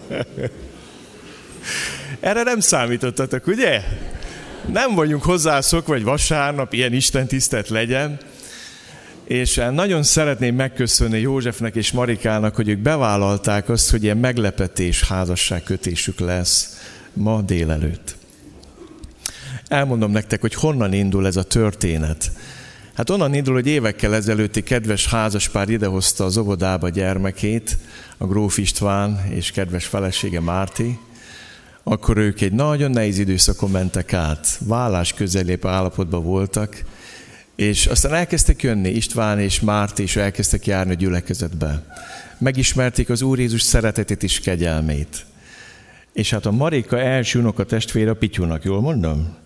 Erre nem számítottatok, ugye? Nem vagyunk hozzászokva, vagy vasárnap ilyen Isten tisztelt legyen. És nagyon szeretném megköszönni Józsefnek és Marikának, hogy ők bevállalták azt, hogy ilyen meglepetés házasságkötésük lesz ma délelőtt. Elmondom nektek, hogy honnan indul ez a történet. Hát onnan indul, hogy évekkel ezelőtti kedves házaspár idehozta az óvodába gyermekét, a Gróf István és kedves felesége Márti, akkor ők egy nagyon nehéz időszakon mentek át, vállás közelép állapotban voltak, és aztán elkezdtek jönni, István és Márti is elkezdtek járni a gyülekezetbe. Megismerték az Úr Jézus szeretetét és kegyelmét. És hát a Marika első unoka testvére a Pityúnak, jól mondom?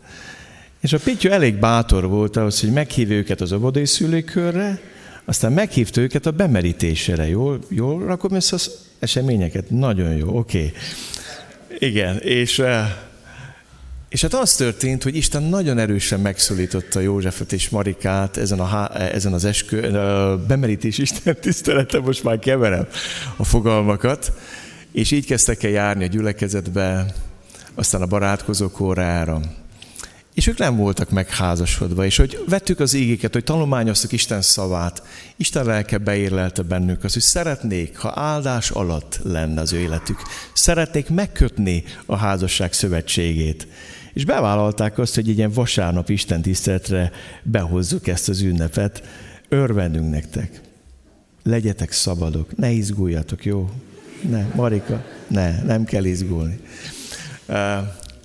És a Pityu elég bátor volt ahhoz, hogy meghívja őket az óvodai szülőkörre, aztán meghívta őket a bemerítésére. Jól, jól rakom ezt az eseményeket? Nagyon jó, oké. Okay. Igen, és, eh, és hát az történt, hogy Isten nagyon erősen megszólította Józsefet és Marikát ezen, a, ezen az eskü, a bemerítés Isten tisztelete, most már keverem a fogalmakat, és így kezdtek el járni a gyülekezetbe, aztán a barátkozók órára. És ők nem voltak megházasodva, és hogy vettük az ígéket, hogy tanulmányoztuk Isten szavát, Isten lelke beérlelte bennük az, hogy szeretnék, ha áldás alatt lenne az ő életük. Szeretnék megkötni a házasság szövetségét. És bevállalták azt, hogy ilyen vasárnap Isten tiszteletre behozzuk ezt az ünnepet. Örvendünk nektek. Legyetek szabadok, ne izguljatok, jó? Ne, Marika, ne, nem kell izgulni.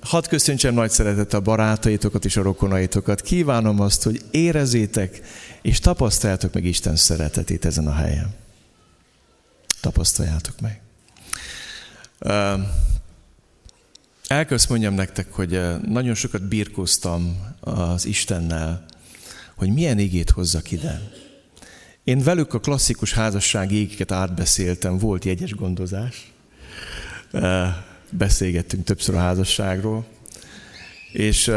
Hadd köszöntsem nagy szeretettel a barátaitokat és a rokonaitokat. Kívánom azt, hogy érezzétek és tapasztaljátok meg Isten szeretetét ezen a helyen. Tapasztaljátok meg. El kell mondjam nektek, hogy nagyon sokat birkóztam az Istennel, hogy milyen igét hozzak ide. Én velük a klasszikus házassági égeket átbeszéltem, volt jegyes gondozás beszélgettünk többször a házasságról, és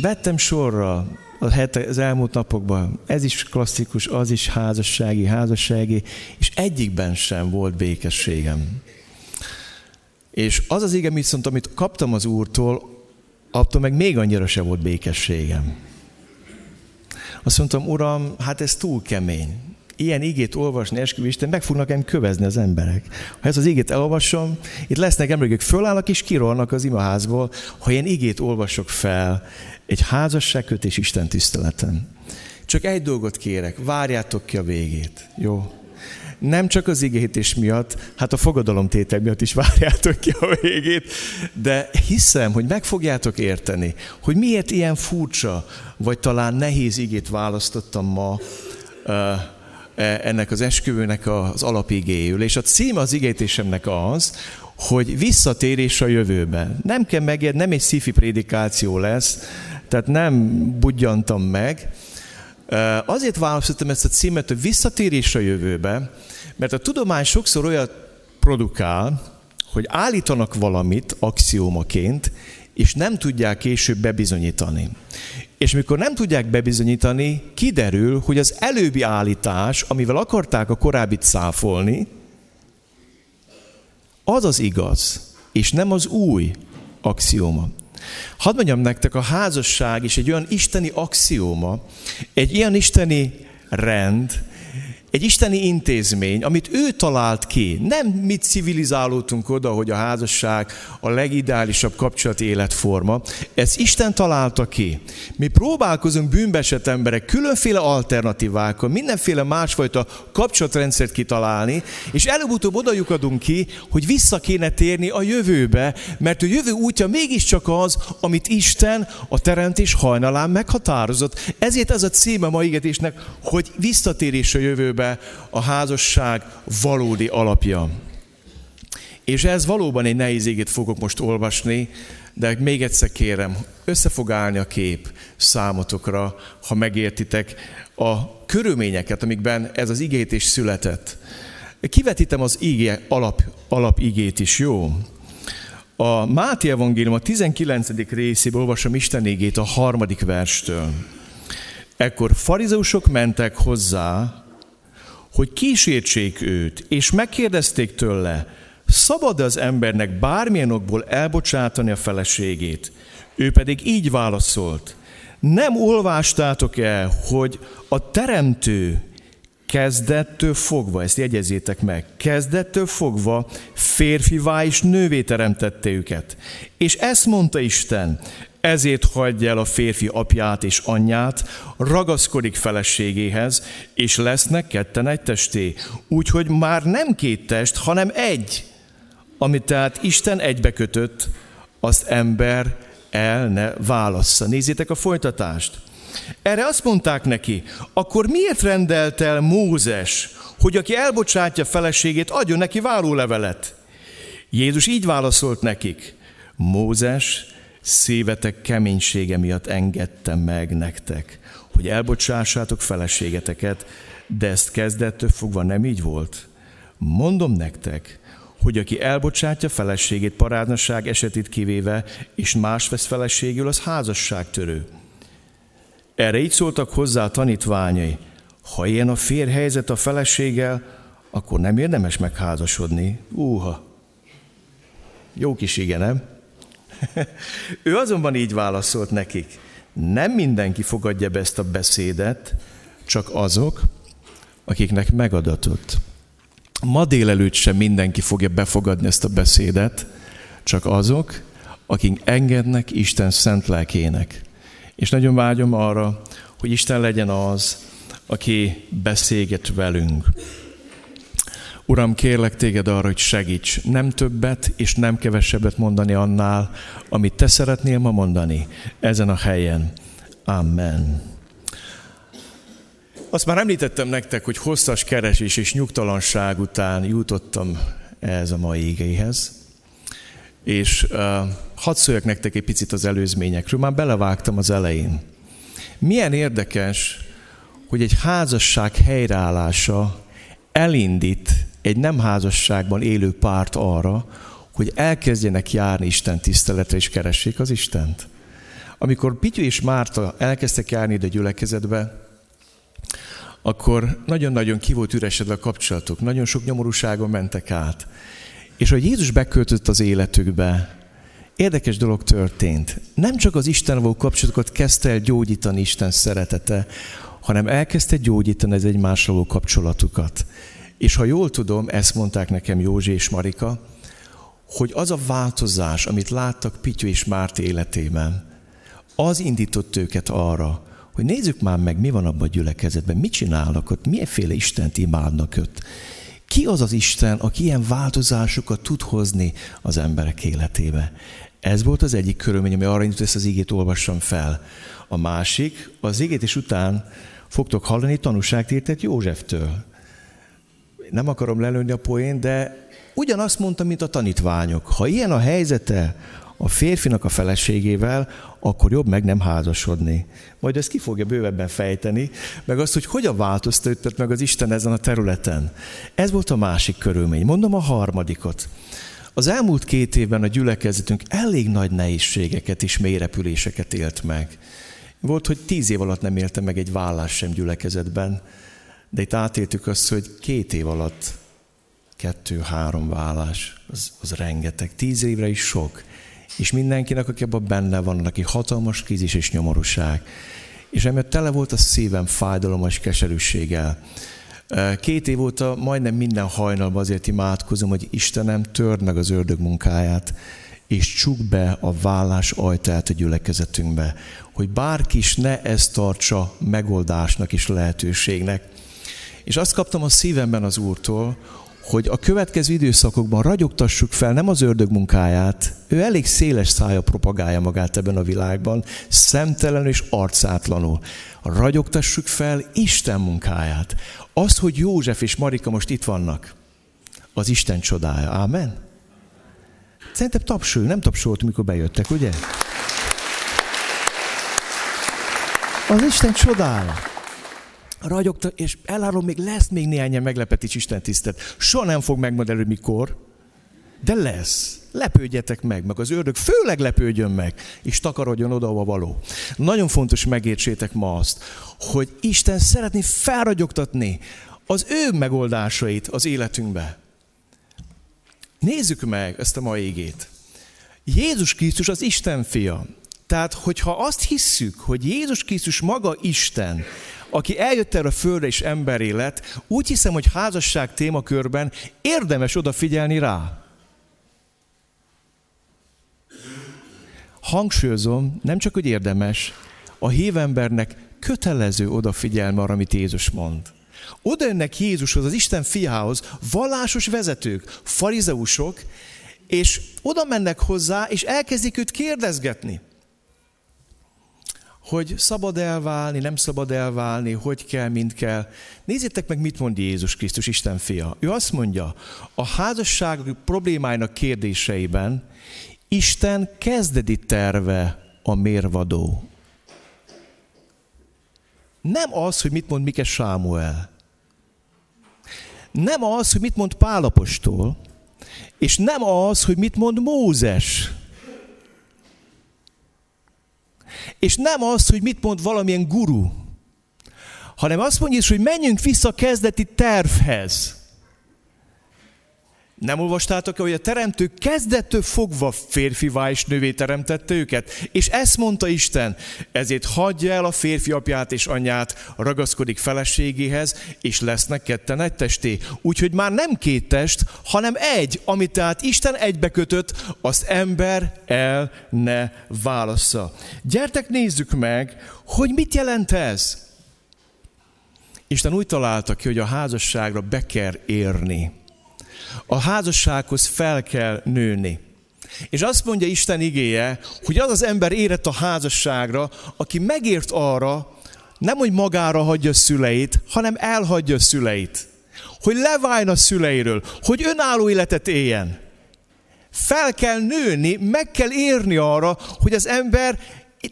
vettem sorra az elmúlt napokban, ez is klasszikus, az is házassági, házassági, és egyikben sem volt békességem. És az az igen viszont, amit kaptam az Úrtól, attól meg még annyira se volt békességem. Azt mondtam, Uram, hát ez túl kemény ilyen igét olvasni, esküvisten, meg fognak engem kövezni az emberek. Ha ezt az igét elolvasom, itt lesznek emberek, akik fölállnak és kirolnak az imaházból, ha ilyen igét olvasok fel egy házasságkötés Isten tiszteleten. Csak egy dolgot kérek, várjátok ki a végét. Jó? nem csak az igétés miatt, hát a fogadalomtétel miatt is várjátok ki a végét, de hiszem, hogy meg fogjátok érteni, hogy miért ilyen furcsa, vagy talán nehéz igét választottam ma, ennek az esküvőnek az alapigéül. És a cím az igétésemnek az, hogy visszatérés a jövőben. Nem kell megérni, nem egy szifi prédikáció lesz, tehát nem budjantam meg. E, azért választottam ezt a címet, hogy visszatérés a jövőbe, mert a tudomány sokszor olyat produkál, hogy állítanak valamit axiómaként, és nem tudják később bebizonyítani. És mikor nem tudják bebizonyítani, kiderül, hogy az előbbi állítás, amivel akarták a korábbit száfolni, az az igaz, és nem az új axióma. Hadd mondjam nektek, a házasság is egy olyan isteni axióma, egy ilyen isteni rend, egy isteni intézmény, amit ő talált ki. Nem mi civilizálódtunk oda, hogy a házasság a legideálisabb kapcsolati életforma. Ez Isten találta ki. Mi próbálkozunk bűnbesett emberek különféle alternatívákkal, mindenféle másfajta kapcsolatrendszert kitalálni, és előbb-utóbb oda lyukadunk ki, hogy vissza kéne térni a jövőbe, mert a jövő útja mégiscsak az, amit Isten a teremtés hajnalán meghatározott. Ezért ez a címe ma igetésnek, hogy visszatérés a jövőbe jövőbe a házasság valódi alapja. És ez valóban egy nehéz égét fogok most olvasni, de még egyszer kérem, össze a kép számotokra, ha megértitek a körülményeket, amikben ez az igétés született. Kivetítem az igé alap, alapigét is, jó? A Máté Evangélium a 19. részéből olvasom Isten igét a harmadik verstől. Ekkor farizeusok mentek hozzá, hogy kísértsék őt, és megkérdezték tőle, szabad az embernek bármilyen okból elbocsátani a feleségét? Ő pedig így válaszolt, nem olvastátok el, hogy a teremtő kezdettől fogva, ezt jegyezzétek meg, kezdettől fogva férfivá és nővé teremtette őket. És ezt mondta Isten, ezért hagyja el a férfi apját és anyját, ragaszkodik feleségéhez, és lesznek ketten egy testé. Úgyhogy már nem két test, hanem egy. Amit tehát Isten egybekötött, azt ember el ne válassza. Nézzétek a folytatást. Erre azt mondták neki, akkor miért rendelt el Mózes, hogy aki elbocsátja feleségét, adjon neki várólevelet? Jézus így válaszolt nekik, Mózes szívetek keménysége miatt engedte meg nektek, hogy elbocsássátok feleségeteket, de ezt kezdettől fogva nem így volt. Mondom nektek, hogy aki elbocsátja feleségét parádnaság esetét kivéve, és más vesz feleségül, az házasságtörő. Erre így szóltak hozzá a tanítványai, ha ilyen a férhelyzet a feleséggel, akkor nem érdemes megházasodni. Úha! Jó kis igen, nem? ő azonban így válaszolt nekik, nem mindenki fogadja be ezt a beszédet, csak azok, akiknek megadatott. Ma délelőtt sem mindenki fogja befogadni ezt a beszédet, csak azok, akik engednek Isten szent lelkének. És nagyon vágyom arra, hogy Isten legyen az, aki beszélget velünk. Uram, kérlek téged arra, hogy segíts nem többet és nem kevesebbet mondani annál, amit te szeretnél ma mondani ezen a helyen. Amen. Azt már említettem nektek, hogy hosszas keresés és nyugtalanság után jutottam ez a mai igéhez. És uh, hadd szóljak nektek egy picit az előzményekről, már belevágtam az elején. Milyen érdekes, hogy egy házasság helyreállása elindít egy nem házasságban élő párt arra, hogy elkezdjenek járni Isten tiszteletre és keressék az Istent. Amikor Pityu és Márta elkezdtek járni ide a gyülekezetbe, akkor nagyon-nagyon ki volt üresedve a kapcsolatuk, nagyon sok nyomorúságon mentek át. És hogy Jézus beköltött az életükbe, érdekes dolog történt. Nem csak az Isten való kapcsolatokat kezdte el gyógyítani Isten szeretete, hanem elkezdte gyógyítani az egymással való kapcsolatukat. És ha jól tudom, ezt mondták nekem Józsi és Marika, hogy az a változás, amit láttak Pityu és Márti életében, az indított őket arra, hogy nézzük már meg, mi van abban a gyülekezetben, mit csinálnak ott, milyenféle Istent imádnak ott. Ki az az Isten, aki ilyen változásokat tud hozni az emberek életébe? Ez volt az egyik körülmény, ami arra indult, ezt az igét olvassam fel. A másik, az igét és után fogtok hallani tanúságtértet Józseftől. Nem akarom lelőni a poén, de ugyanazt mondta, mint a tanítványok. Ha ilyen a helyzete a férfinak a feleségével, akkor jobb meg nem házasodni. Majd ezt ki fogja bővebben fejteni, meg azt, hogy hogyan változtatott meg az Isten ezen a területen. Ez volt a másik körülmény. Mondom a harmadikot. Az elmúlt két évben a gyülekezetünk elég nagy nehézségeket és mélyrepüléseket élt meg. Volt, hogy tíz év alatt nem éltem meg egy vállás sem gyülekezetben, de itt átéltük azt, hogy két év alatt kettő-három vállás, az, az rengeteg. Tíz évre is sok és mindenkinek, aki abban benne van, aki hatalmas krízis és nyomorúság. És emiatt tele volt a szívem fájdalomos keserűséggel. Két év óta majdnem minden hajnalban azért imádkozom, hogy Istenem törd meg az ördög munkáját, és csuk be a vállás ajtaját a gyülekezetünkbe, hogy bárki is ne ezt tartsa megoldásnak és lehetőségnek. És azt kaptam a szívemben az Úrtól, hogy a következő időszakokban ragyogtassuk fel nem az ördög munkáját, ő elég széles szája propagálja magát ebben a világban, szemtelenül és arcátlanul. Ragyogtassuk fel Isten munkáját. Az, hogy József és Marika most itt vannak, az Isten csodája. Ámen? Szerintem tapsolj, nem tapsolt, mikor bejöttek, ugye? Az Isten csodája ragyogta, és elárulom, még lesz még néhány meglepetés Isten tisztet. Soha nem fog megmondani, hogy mikor, de lesz. Lepődjetek meg, meg az ördög főleg lepődjön meg, és takarodjon oda, ahova való. Nagyon fontos megértsétek ma azt, hogy Isten szeretné felragyogtatni az ő megoldásait az életünkbe. Nézzük meg ezt a mai égét. Jézus Krisztus az Isten fia. Tehát, hogyha azt hisszük, hogy Jézus Krisztus maga Isten, aki eljött erre a földre és emberé lett, úgy hiszem, hogy házasság témakörben érdemes odafigyelni rá. Hangsúlyozom, nem csak, hogy érdemes, a hívembernek kötelező odafigyelme arra, amit Jézus mond. Oda jönnek Jézushoz, az Isten fiához, vallásos vezetők, farizeusok, és oda mennek hozzá, és elkezdik őt kérdezgetni. Hogy szabad elválni, nem szabad elválni, hogy kell, mint kell. Nézzétek meg, mit mond Jézus Krisztus, Isten fia. Ő azt mondja, a házasság problémáinak kérdéseiben Isten kezdeti terve a mérvadó. Nem az, hogy mit mond Mike Sámuel. Nem az, hogy mit mond Pálapostól. És nem az, hogy mit mond Mózes. És nem az, hogy mit mond valamilyen guru. Hanem azt mondja hogy menjünk vissza a kezdeti tervhez. Nem olvastátok hogy a teremtő kezdettől fogva férfivá és nővé teremtette őket? És ezt mondta Isten, ezért hagyja el a férfi apját és anyját, ragaszkodik feleségéhez, és lesznek ketten egy testé. Úgyhogy már nem két test, hanem egy, amit tehát Isten egybekötött, azt ember el ne válassza. Gyertek nézzük meg, hogy mit jelent ez. Isten úgy találta ki, hogy a házasságra be kell érni a házassághoz fel kell nőni. És azt mondja Isten igéje, hogy az az ember érett a házasságra, aki megért arra, nem hogy magára hagyja a szüleit, hanem elhagyja a szüleit. Hogy leváljon a szüleiről, hogy önálló életet éljen. Fel kell nőni, meg kell érni arra, hogy az ember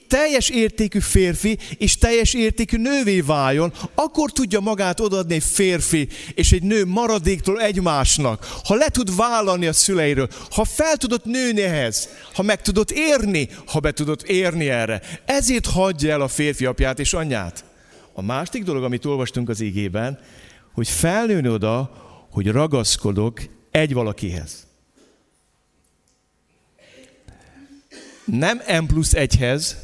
teljes értékű férfi és teljes értékű nővé váljon, akkor tudja magát odaadni egy férfi és egy nő maradéktól egymásnak. Ha le tud vállalni a szüleiről, ha fel tudott nőni ehhez, ha meg tudott érni, ha be tudott érni erre. Ezért hagyja el a férfi apját és anyját. A másik dolog, amit olvastunk az ígében, hogy felnőni oda, hogy ragaszkodok egy valakihez. Nem M plusz egyhez,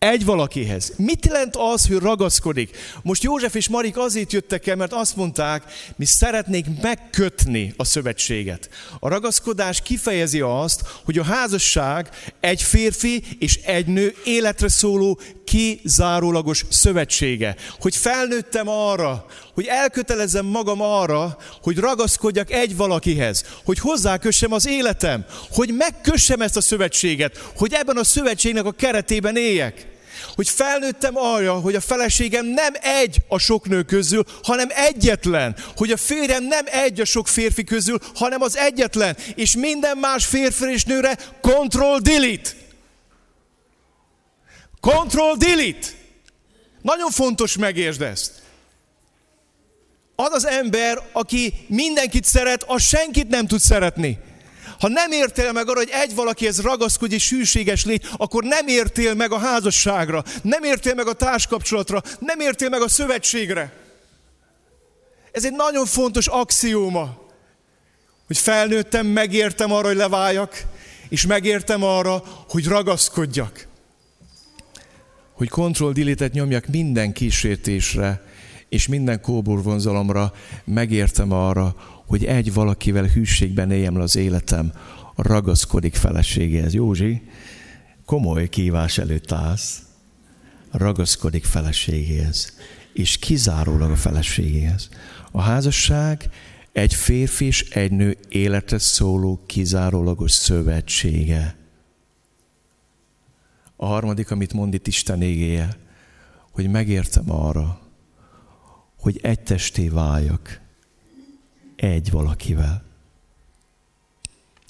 egy valakihez. Mit jelent az, hogy ragaszkodik? Most József és Marik azért jöttek el, mert azt mondták, mi szeretnék megkötni a szövetséget. A ragaszkodás kifejezi azt, hogy a házasság egy férfi és egy nő életre szóló kizárólagos szövetsége. Hogy felnőttem arra, hogy elkötelezem magam arra, hogy ragaszkodjak egy valakihez, hogy hozzákössem az életem, hogy megkössem ezt a szövetséget, hogy ebben a szövetségnek a keretében éljek hogy felnőttem arra, hogy a feleségem nem egy a sok nő közül, hanem egyetlen. Hogy a férjem nem egy a sok férfi közül, hanem az egyetlen. És minden más férfi és nőre control delete. Control delete. Nagyon fontos megértsd ezt. Az az ember, aki mindenkit szeret, az senkit nem tud szeretni. Ha nem értél meg arra, hogy egy valakihez ragaszkodj és hűséges légy, akkor nem értél meg a házasságra, nem értél meg a társkapcsolatra, nem értél meg a szövetségre. Ez egy nagyon fontos axióma, hogy felnőttem, megértem arra, hogy leváljak, és megértem arra, hogy ragaszkodjak. Hogy kontroll dilitet nyomjak minden kísértésre, és minden kóborvonzalomra megértem arra, hogy egy valakivel hűségben éljem le az életem, ragaszkodik feleségéhez. Józsi, komoly kívás előtt állsz, ragaszkodik feleségéhez, és kizárólag a feleségéhez. A házasság egy férfi és egy nő életre szóló kizárólagos szövetsége. A harmadik, amit mond itt Isten égéje, hogy megértem arra, hogy egy testé váljak egy valakivel.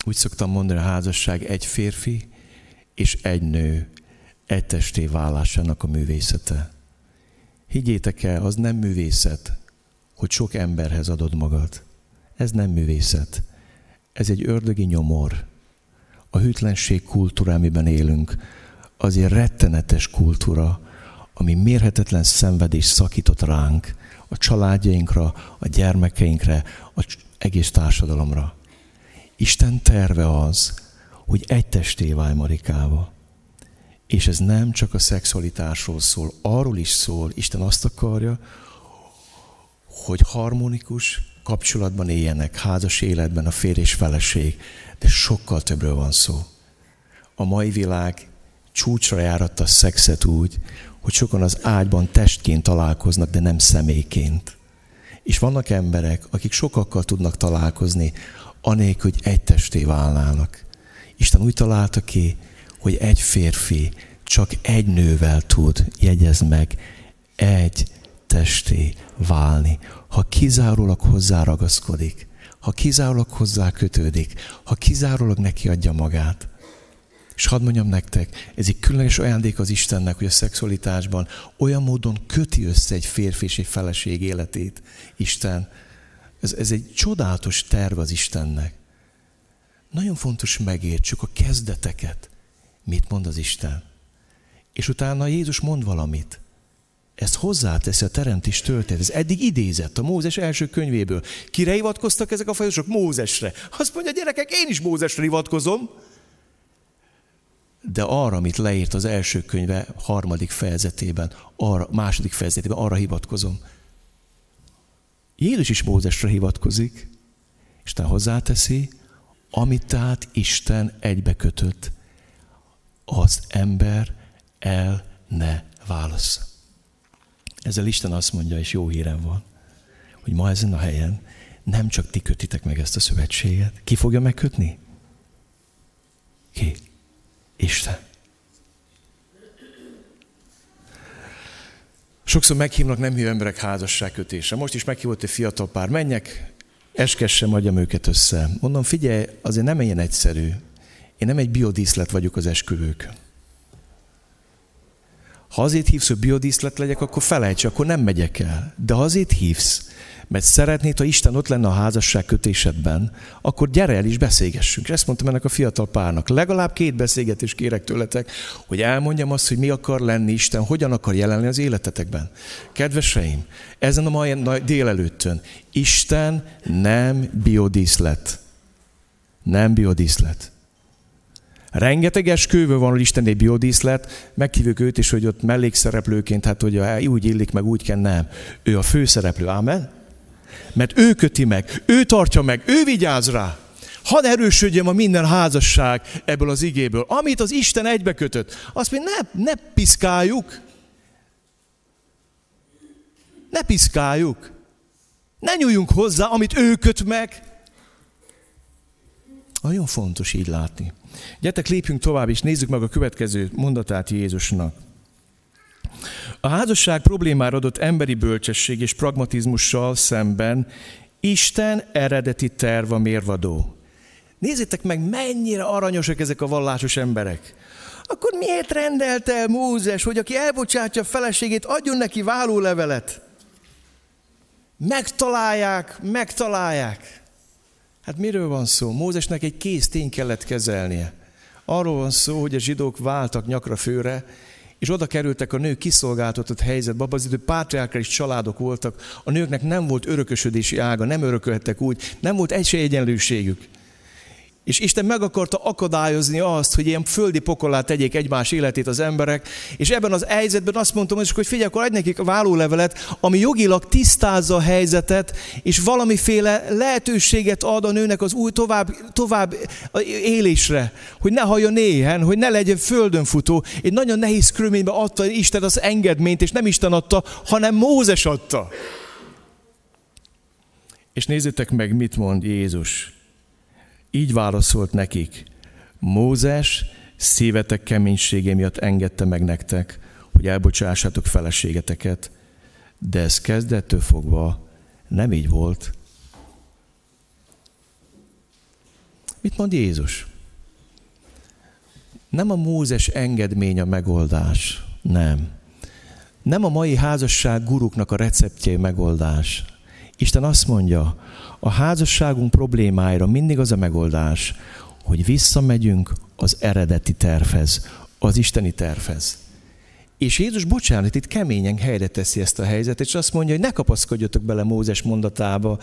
Úgy szoktam mondani, a házasság egy férfi és egy nő egy testé válásának a művészete. Higgyétek el, az nem művészet, hogy sok emberhez adod magad. Ez nem művészet. Ez egy ördögi nyomor. A hűtlenség kultúra, amiben élünk, az egy rettenetes kultúra, ami mérhetetlen szenvedés szakított ránk, a családjainkra, a gyermekeinkre, az egész társadalomra. Isten terve az, hogy egy testé válj Marikával. És ez nem csak a szexualitásról szól, arról is szól, Isten azt akarja, hogy harmonikus kapcsolatban éljenek, házas életben a férj és feleség, de sokkal többről van szó. A mai világ csúcsra járatta a szexet úgy, hogy sokan az ágyban testként találkoznak, de nem személyként. És vannak emberek, akik sokakkal tudnak találkozni, anélkül, hogy egy testé válnának. Isten úgy találta ki, hogy egy férfi csak egy nővel tud, jegyez meg, egy testé válni, ha kizárólag hozzá ragaszkodik, ha kizárólag hozzá kötődik, ha kizárólag neki adja magát. És hadd mondjam nektek, ez egy különleges ajándék az Istennek, hogy a szexualitásban olyan módon köti össze egy férfi és egy feleség életét. Isten, ez, ez egy csodálatos terv az Istennek. Nagyon fontos megértsük a kezdeteket. Mit mond az Isten? És utána Jézus mond valamit. Ezt hozzáteszi a teremtés történet. Ez eddig idézett a Mózes első könyvéből. Kire hivatkoztak ezek a fajosok? Mózesre. Azt mondja, gyerekek, én is Mózesre hivatkozom. De arra, amit leírt az első könyve harmadik fejezetében, arra, második fejezetében, arra hivatkozom. Jézus is Mózesre hivatkozik, és te hozzáteszi, amit tehát Isten egybekötött, az ember el ne válasz. Ezzel Isten azt mondja, és jó hírem van, hogy ma ezen a helyen nem csak ti kötitek meg ezt a szövetséget. Ki fogja megkötni? Ki? Isten. Sokszor meghívnak nem hívő emberek házasságkötése. Most is meghívott egy fiatal pár. Menjek, eskessem, adjam őket össze. Mondom, figyelj, azért nem ilyen egyszerű. Én nem egy biodíszlet vagyok az esküvők. Ha azért hívsz, hogy biodíszlet legyek, akkor felejts, akkor nem megyek el. De ha azért hívsz, mert szeretnéd, ha Isten ott lenne a házasság kötésedben, akkor gyere el is beszélgessünk. És ezt mondtam ennek a fiatal párnak. Legalább két beszélgetést kérek tőletek, hogy elmondjam azt, hogy mi akar lenni Isten, hogyan akar jelenni az életetekben. Kedveseim, ezen a mai délelőttön Isten nem biodíszlet. Nem biodíszlet. Rengeteg esküvő van, hogy Isten egy biodíszlet, meghívjuk őt is, hogy ott mellékszereplőként, hát hogy úgy illik, meg úgy kell, nem. Ő a főszereplő, ámen? Mert ő köti meg, ő tartja meg, ő vigyáz rá. Hadd erősödjem a minden házasság ebből az igéből. Amit az Isten egybe kötött, azt mi ne, ne piszkáljuk. Ne piszkáljuk. Ne nyúljunk hozzá, amit ő köt meg. Nagyon fontos így látni. Gyertek, lépjünk tovább, és nézzük meg a következő mondatát Jézusnak. A házasság problémára adott emberi bölcsesség és pragmatizmussal szemben Isten eredeti terva mérvadó. Nézzétek meg, mennyire aranyosak ezek a vallásos emberek. Akkor miért rendelte el Mózes, hogy aki elbocsátja a feleségét, adjon neki vállólevelet? Megtalálják, megtalálják. Hát miről van szó? Mózesnek egy kész tény kellett kezelnie. Arról van szó, hogy a zsidók váltak nyakra főre, és oda kerültek a nők kiszolgáltatott helyzetbe, abban az idő pátriárkális családok voltak, a nőknek nem volt örökösödési ága, nem örökölhettek úgy, nem volt egy egyenlőségük. És Isten meg akarta akadályozni azt, hogy ilyen földi pokolát tegyék egymás életét az emberek, és ebben az helyzetben azt mondtam, hogy figyelj, akkor adj nekik a vállólevelet, ami jogilag tisztázza a helyzetet, és valamiféle lehetőséget ad a nőnek az új tovább, tovább élésre, hogy ne halljon néhen, hogy ne legyen földön futó. Egy nagyon nehéz körülményben adta Isten az engedményt, és nem Isten adta, hanem Mózes adta. És nézzétek meg, mit mond Jézus. Így válaszolt nekik, Mózes szívetek keménysége miatt engedte meg nektek, hogy elbocsássátok feleségeteket, de ez kezdettől fogva nem így volt. Mit mond Jézus? Nem a Mózes engedmény a megoldás, nem. Nem a mai házasság guruknak a receptje megoldás. Isten azt mondja, a házasságunk problémáira mindig az a megoldás, hogy visszamegyünk az eredeti tervhez, az isteni tervhez. És Jézus, bocsánat, itt keményen helyre teszi ezt a helyzetet, és azt mondja, hogy ne kapaszkodjatok bele Mózes mondatába,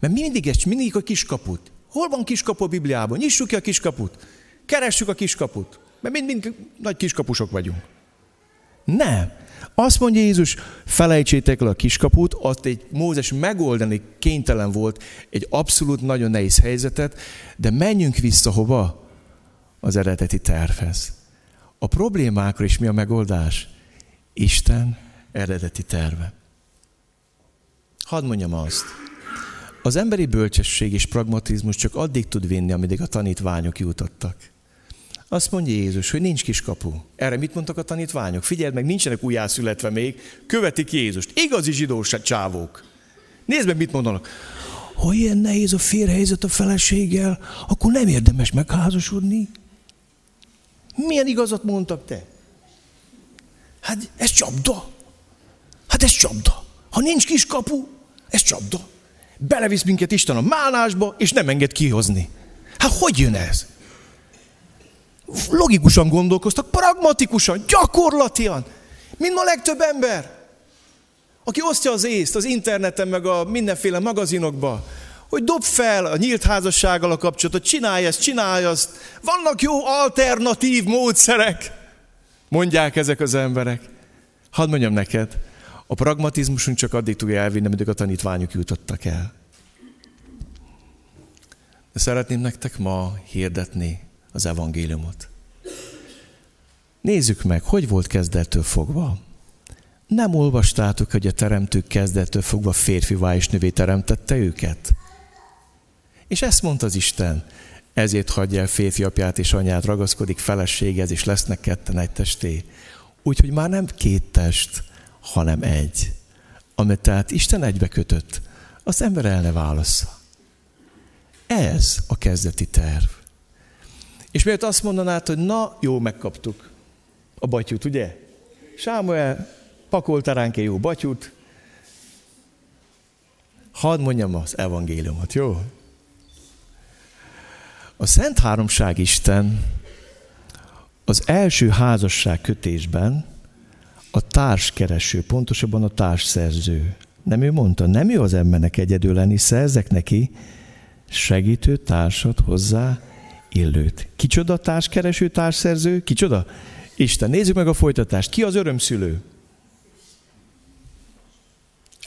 mert mindig, mindig a kiskaput. Hol van kiskapu a Bibliában? Nyissuk ki a kiskaput. Keressük a kiskaput. Mert mind, mind nagy kiskapusok vagyunk. Nem. Azt mondja Jézus, felejtsétek el a kiskaput, azt egy Mózes megoldani kénytelen volt egy abszolút nagyon nehéz helyzetet, de menjünk vissza hova? Az eredeti tervhez. A problémákra is mi a megoldás? Isten eredeti terve. Hadd mondjam azt, az emberi bölcsesség és pragmatizmus csak addig tud vinni, ameddig a tanítványok jutottak. Azt mondja Jézus, hogy nincs kiskapu. Erre mit mondtak a tanítványok? Figyeld meg, nincsenek újjászületve még, követik Jézust. Igazi zsidós csávók. Nézd meg, mit mondanak. Ha ilyen nehéz a férhelyzet a feleséggel, akkor nem érdemes megházasodni. Milyen igazat mondtak te? Hát ez csapda. Hát ez csapda. Ha nincs kiskapu, ez csapda. Belevisz minket Isten a málásba, és nem enged kihozni. Hát hogy jön ez? Logikusan gondolkoztak, pragmatikusan, gyakorlatian, mint a legtöbb ember, aki osztja az észt az interneten, meg a mindenféle magazinokba, hogy dob fel a nyílt házassággal a kapcsolatot, csinálj ezt, csinálj azt. Vannak jó alternatív módszerek, mondják ezek az emberek. Hadd mondjam neked, a pragmatizmusunk csak addig tudja elvinni, amíg a tanítványok jutottak el. De szeretném nektek ma hirdetni az evangéliumot. Nézzük meg, hogy volt kezdettől fogva. Nem olvastátok, hogy a teremtők kezdettől fogva férfivá és nővé teremtette őket? És ezt mondta az Isten, ezért hagyja el férfi apját és anyát, ragaszkodik feleséghez, és lesznek ketten egy testé. Úgyhogy már nem két test, hanem egy. Amit tehát Isten egybe kötött, az ember el ne válassza. Ez a kezdeti terv. És miért azt mondanád, hogy na, jó, megkaptuk a batyút, ugye? Sámuel pakolta ránk egy jó batyút. Hadd mondjam az evangéliumot, jó? A Szent Háromság Isten az első házasság kötésben a társkereső, pontosabban a társszerző. Nem ő mondta, nem ő az embernek egyedül lenni, szerzek neki segítő társat hozzá illőt. Kicsoda társkereső, társszerző? Kicsoda? Isten. Nézzük meg a folytatást. Ki az örömszülő?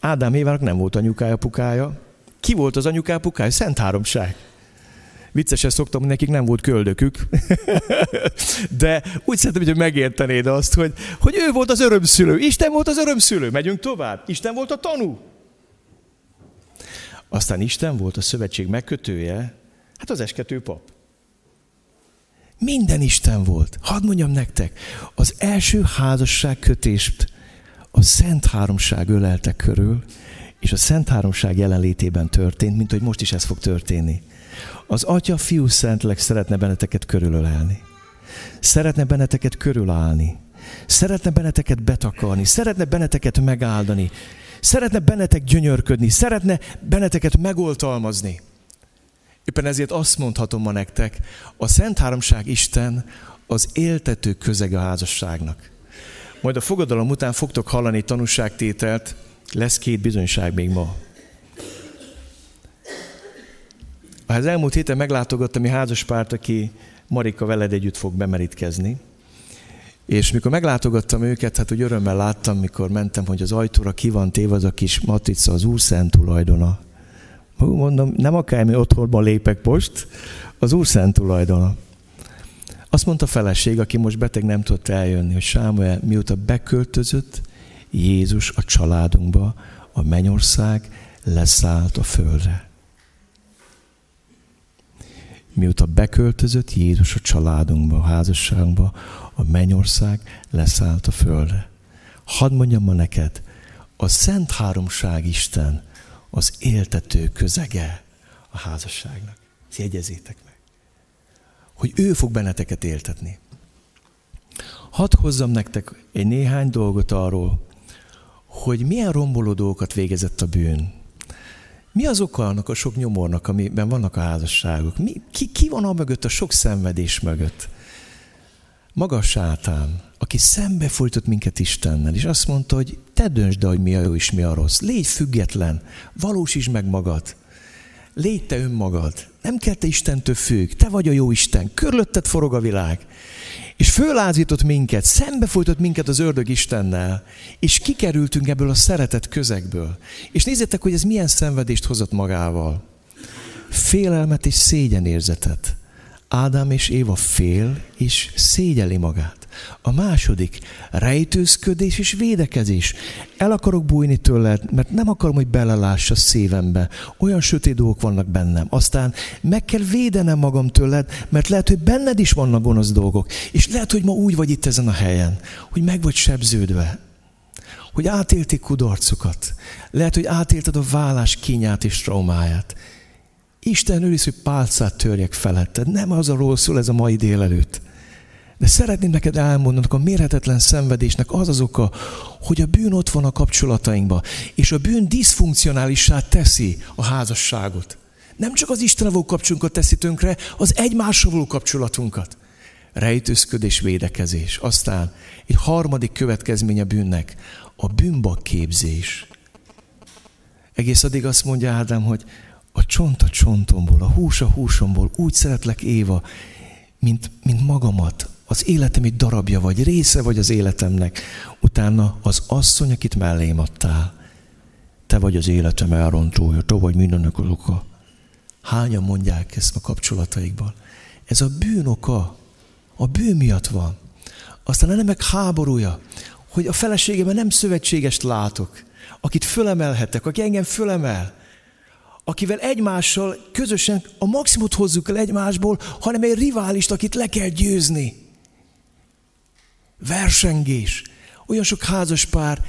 Ádám Évának nem volt anyukája, apukája. Ki volt az anyukája, apukája? Szent Háromság. Viccesen szoktam, hogy nekik nem volt köldökük. De úgy szeretem, hogy megértenéd azt, hogy, hogy ő volt az örömszülő. Isten volt az örömszülő. Megyünk tovább. Isten volt a tanú. Aztán Isten volt a szövetség megkötője, hát az eskető pap. Minden Isten volt. Hadd mondjam nektek, az első házasság kötést a Szent Háromság ölelte körül, és a Szent Háromság jelenlétében történt, mint hogy most is ez fog történni. Az Atya, Fiú, Szentlek szeretne benneteket körülölelni. Szeretne benneteket körülállni. Szeretne benneteket betakarni. Szeretne benneteket megáldani. Szeretne bennetek gyönyörködni. Szeretne benneteket megoltalmazni. Éppen ezért azt mondhatom ma nektek, a Szent Háromság Isten az éltető közeg a házasságnak. Majd a fogadalom után fogtok hallani tanúságtételt, lesz két bizonyság még ma. Az elmúlt héten meglátogattam egy házaspárt, aki Marika veled együtt fog bemerítkezni. És mikor meglátogattam őket, hát úgy örömmel láttam, mikor mentem, hogy az ajtóra ki van téve az a kis matrica, az Úr Szent tulajdona. Mondom, nem akármi otthonban lépek most, az Úr Szent tulajdona. Azt mondta a feleség, aki most beteg nem tudott eljönni, hogy Sámuel mióta beköltözött Jézus a családunkba, a mennyország leszállt a földre. Mióta beköltözött Jézus a családunkba, a házasságunkba, a mennyország leszállt a földre. Hadd mondjam ma neked, a Szent Háromság Isten az éltető közege a házasságnak. Ezt jegyezzétek meg. Hogy ő fog benneteket éltetni. Hadd hozzam nektek egy néhány dolgot arról, hogy milyen romboló dolgokat végezett a bűn. Mi az oka annak a sok nyomornak, amiben vannak a házasságok? Mi, ki, ki van a mögött, a sok szenvedés mögött? Maga a sátán, aki szembe folytott minket Istennel, és azt mondta, hogy te döntsd, hogy mi a jó és mi a rossz. Légy független, valósítsd meg magad. Légy te önmagad. Nem kell te Istentől függ. Te vagy a jó Isten. Körülötted forog a világ. És fölázított minket, szembefolytott minket az ördög Istennel, és kikerültünk ebből a szeretet közegből. És nézzétek, hogy ez milyen szenvedést hozott magával. Félelmet és szégyenérzetet. Ádám és Éva fél és szégyeli magát. A második, rejtőzködés és védekezés. El akarok bújni tőled, mert nem akarom, hogy beleláss a szívembe. Olyan sötét dolgok vannak bennem. Aztán meg kell védenem magam tőled, mert lehet, hogy benned is vannak gonosz dolgok. És lehet, hogy ma úgy vagy itt ezen a helyen, hogy meg vagy sebződve, hogy átélték kudarcokat. Lehet, hogy átélted a vállás kényát és traumáját. Isten őriz, hogy pálcát törjek feletted. Nem az a szól ez a mai délelőtt. De szeretném neked elmondani, a mérhetetlen szenvedésnek az az oka, hogy a bűn ott van a kapcsolatainkban, és a bűn diszfunkcionálissá teszi a házasságot. Nem csak az Isten való kapcsolunkat teszi tönkre, az egymással való kapcsolatunkat. Rejtőzködés, védekezés. Aztán egy harmadik következmény a bűnnek, a bűnbak képzés. Egész addig azt mondja Ádám, hogy a csont a csontomból, a hús a húsomból, úgy szeretlek Éva, mint, mint magamat, az életem egy darabja vagy, része vagy az életemnek. Utána az asszony, akit mellém adtál. Te vagy az életem elrontója, te vagy mindennek az oka. Hányan mondják ezt a kapcsolataikban? Ez a bűn oka. A bűn miatt van. Aztán a nemek háborúja, hogy a feleségemben nem szövetségest látok, akit fölemelhetek, aki engem fölemel, akivel egymással közösen a maximumot hozzuk el egymásból, hanem egy riválist, akit le kell győzni versengés. Olyan sok házas pár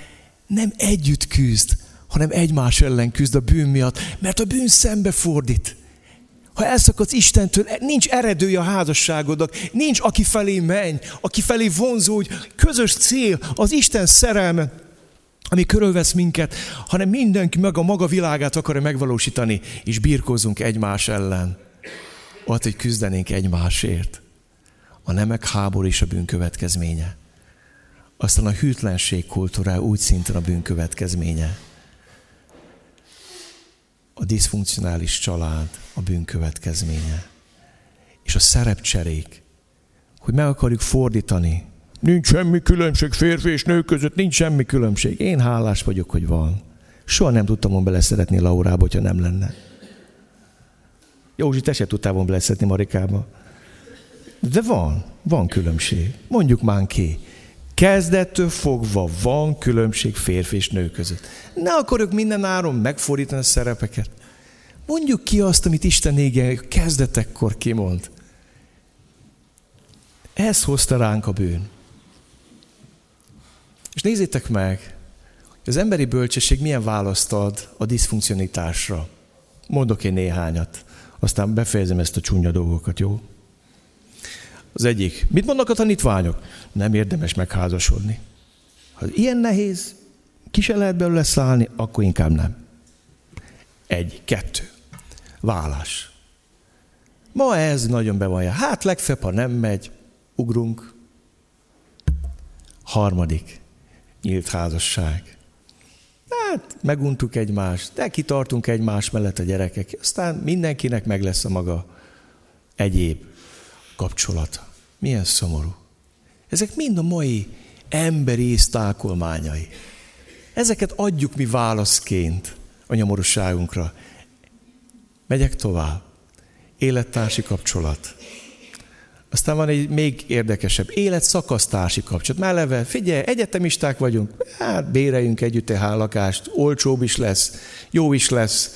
nem együtt küzd, hanem egymás ellen küzd a bűn miatt, mert a bűn szembefordít. Ha elszakadsz Istentől, nincs eredője a házasságodnak, nincs aki felé menj, aki felé vonzódj, közös cél, az Isten szerelme, ami körülvesz minket, hanem mindenki meg a maga világát akarja megvalósítani, és birkózunk egymás ellen. Ott, hogy küzdenénk egymásért. A nemek háború is a bűn következménye. Aztán a hűtlenség kultúrá úgy szintén a bűn következménye. A diszfunkcionális család a bűn következménye. És a szerepcserék, hogy meg akarjuk fordítani. Nincs semmi különbség férfi és nő között, nincs semmi különbség. Én hálás vagyok, hogy van. Soha nem tudtam volna beleszeretni Laurába, hogyha nem lenne. Józsi, te se tudtál volna beleszeretni Marikába. De van, van különbség. Mondjuk már ki. Kezdettől fogva van különbség férfi és nő között. Ne akarok minden áron megfordítani a szerepeket. Mondjuk ki azt, amit Isten ége kezdetekkor kimond. Ez hozta ránk a bűn. És nézzétek meg, az emberi bölcsesség milyen választ ad a diszfunkcionitásra. Mondok én néhányat, aztán befejezem ezt a csúnya dolgokat, jó? Az egyik, mit mondnak a tanítványok? Nem érdemes megházasodni. Ha ilyen nehéz, ki se lehet belőle szállni, akkor inkább nem. Egy, kettő. Vállás. Ma ez nagyon be van. Hát legfeljebb, ha nem megy, ugrunk. Harmadik. Nyílt házasság. Hát, meguntuk egymást, de kitartunk egymás mellett a gyerekek. Aztán mindenkinek meg lesz a maga egyéb kapcsolata. Milyen szomorú. Ezek mind a mai emberi észtákolmányai. Ezeket adjuk mi válaszként a nyomorúságunkra. Megyek tovább. Élettársi kapcsolat. Aztán van egy még érdekesebb, életszakasztársi kapcsolat. Már leve, figyelj, egyetemisták vagyunk, hát béreljünk együtt egy lakást, olcsóbb is lesz, jó is lesz,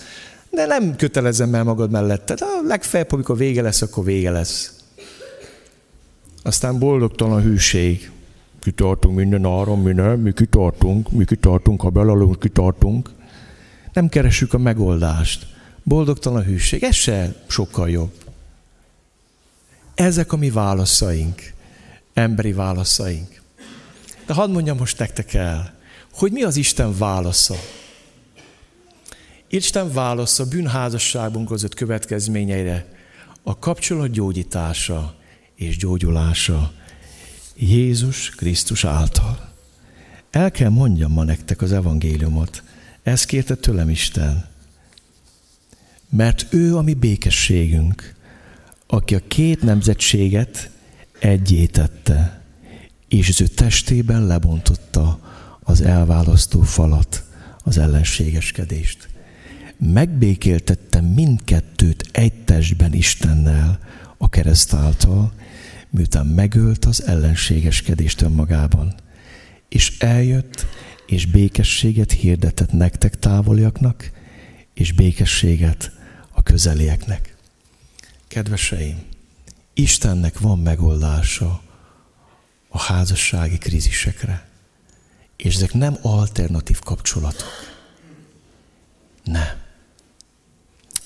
de nem kötelezem el magad mellette. De a legfeljebb, amikor vége lesz, akkor vége lesz. Aztán boldogtalan hűség. Kitartunk minden áron, mi nem, mi kitartunk, mi kitartunk, ha belalunk, kitartunk. Nem keresünk a megoldást. Boldogtalan hűség, ez se sokkal jobb. Ezek a mi válaszaink, emberi válaszaink. De hadd mondjam most nektek el, hogy mi az Isten válasza. Isten válasza bűnházasságunk között következményeire a kapcsolat gyógyítása, és gyógyulása Jézus Krisztus által. El kell mondjam ma nektek az evangéliumot. Ezt kérte tőlem Isten. Mert ő a mi békességünk, aki a két nemzetséget egyétette, és az ő testében lebontotta az elválasztó falat, az ellenségeskedést. Megbékéltette mindkettőt egy testben Istennel, a kereszt által, miután megölt az ellenségeskedést önmagában. És eljött, és békességet hirdetett nektek távoliaknak, és békességet a közelieknek. Kedveseim, Istennek van megoldása a házassági krízisekre. És ezek nem alternatív kapcsolatok. Nem.